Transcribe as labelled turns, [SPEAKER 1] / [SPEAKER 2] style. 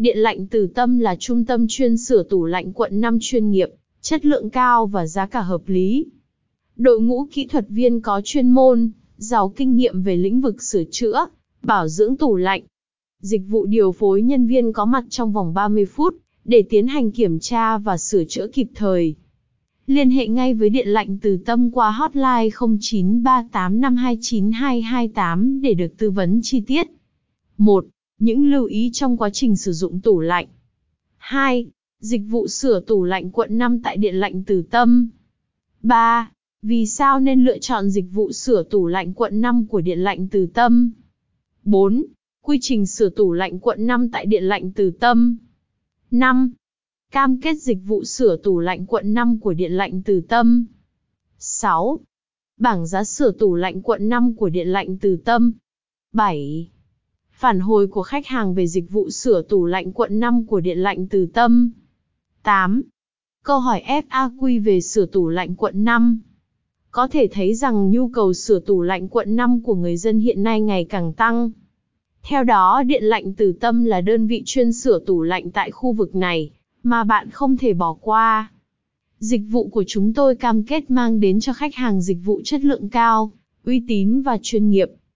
[SPEAKER 1] Điện lạnh Từ Tâm là trung tâm chuyên sửa tủ lạnh quận 5 chuyên nghiệp, chất lượng cao và giá cả hợp lý. Đội ngũ kỹ thuật viên có chuyên môn, giàu kinh nghiệm về lĩnh vực sửa chữa, bảo dưỡng tủ lạnh. Dịch vụ điều phối nhân viên có mặt trong vòng 30 phút, để tiến hành kiểm tra và sửa chữa kịp thời. Liên hệ ngay với điện lạnh từ tâm qua hotline 0938529228 để được tư vấn chi tiết. 1. Những lưu ý trong quá trình sử dụng tủ lạnh. 2. Dịch vụ sửa tủ lạnh quận 5 tại điện lạnh từ tâm. 3. Vì sao nên lựa chọn dịch vụ sửa tủ lạnh quận 5 của điện lạnh từ tâm? 4. Quy trình sửa tủ lạnh quận 5 tại điện lạnh từ tâm. 5. Cam kết dịch vụ sửa tủ lạnh quận 5 của Điện lạnh Từ Tâm. 6. Bảng giá sửa tủ lạnh quận 5 của Điện lạnh Từ Tâm. 7. Phản hồi của khách hàng về dịch vụ sửa tủ lạnh quận 5 của Điện lạnh Từ Tâm. 8. Câu hỏi FAQ về sửa tủ lạnh quận 5. Có thể thấy rằng nhu cầu sửa tủ lạnh quận 5 của người dân hiện nay ngày càng tăng. Theo đó Điện lạnh Từ Tâm là đơn vị chuyên sửa tủ lạnh tại khu vực này, mà bạn không thể bỏ qua. Dịch vụ của chúng tôi cam kết mang đến cho khách hàng dịch vụ chất lượng cao, uy tín và chuyên nghiệp.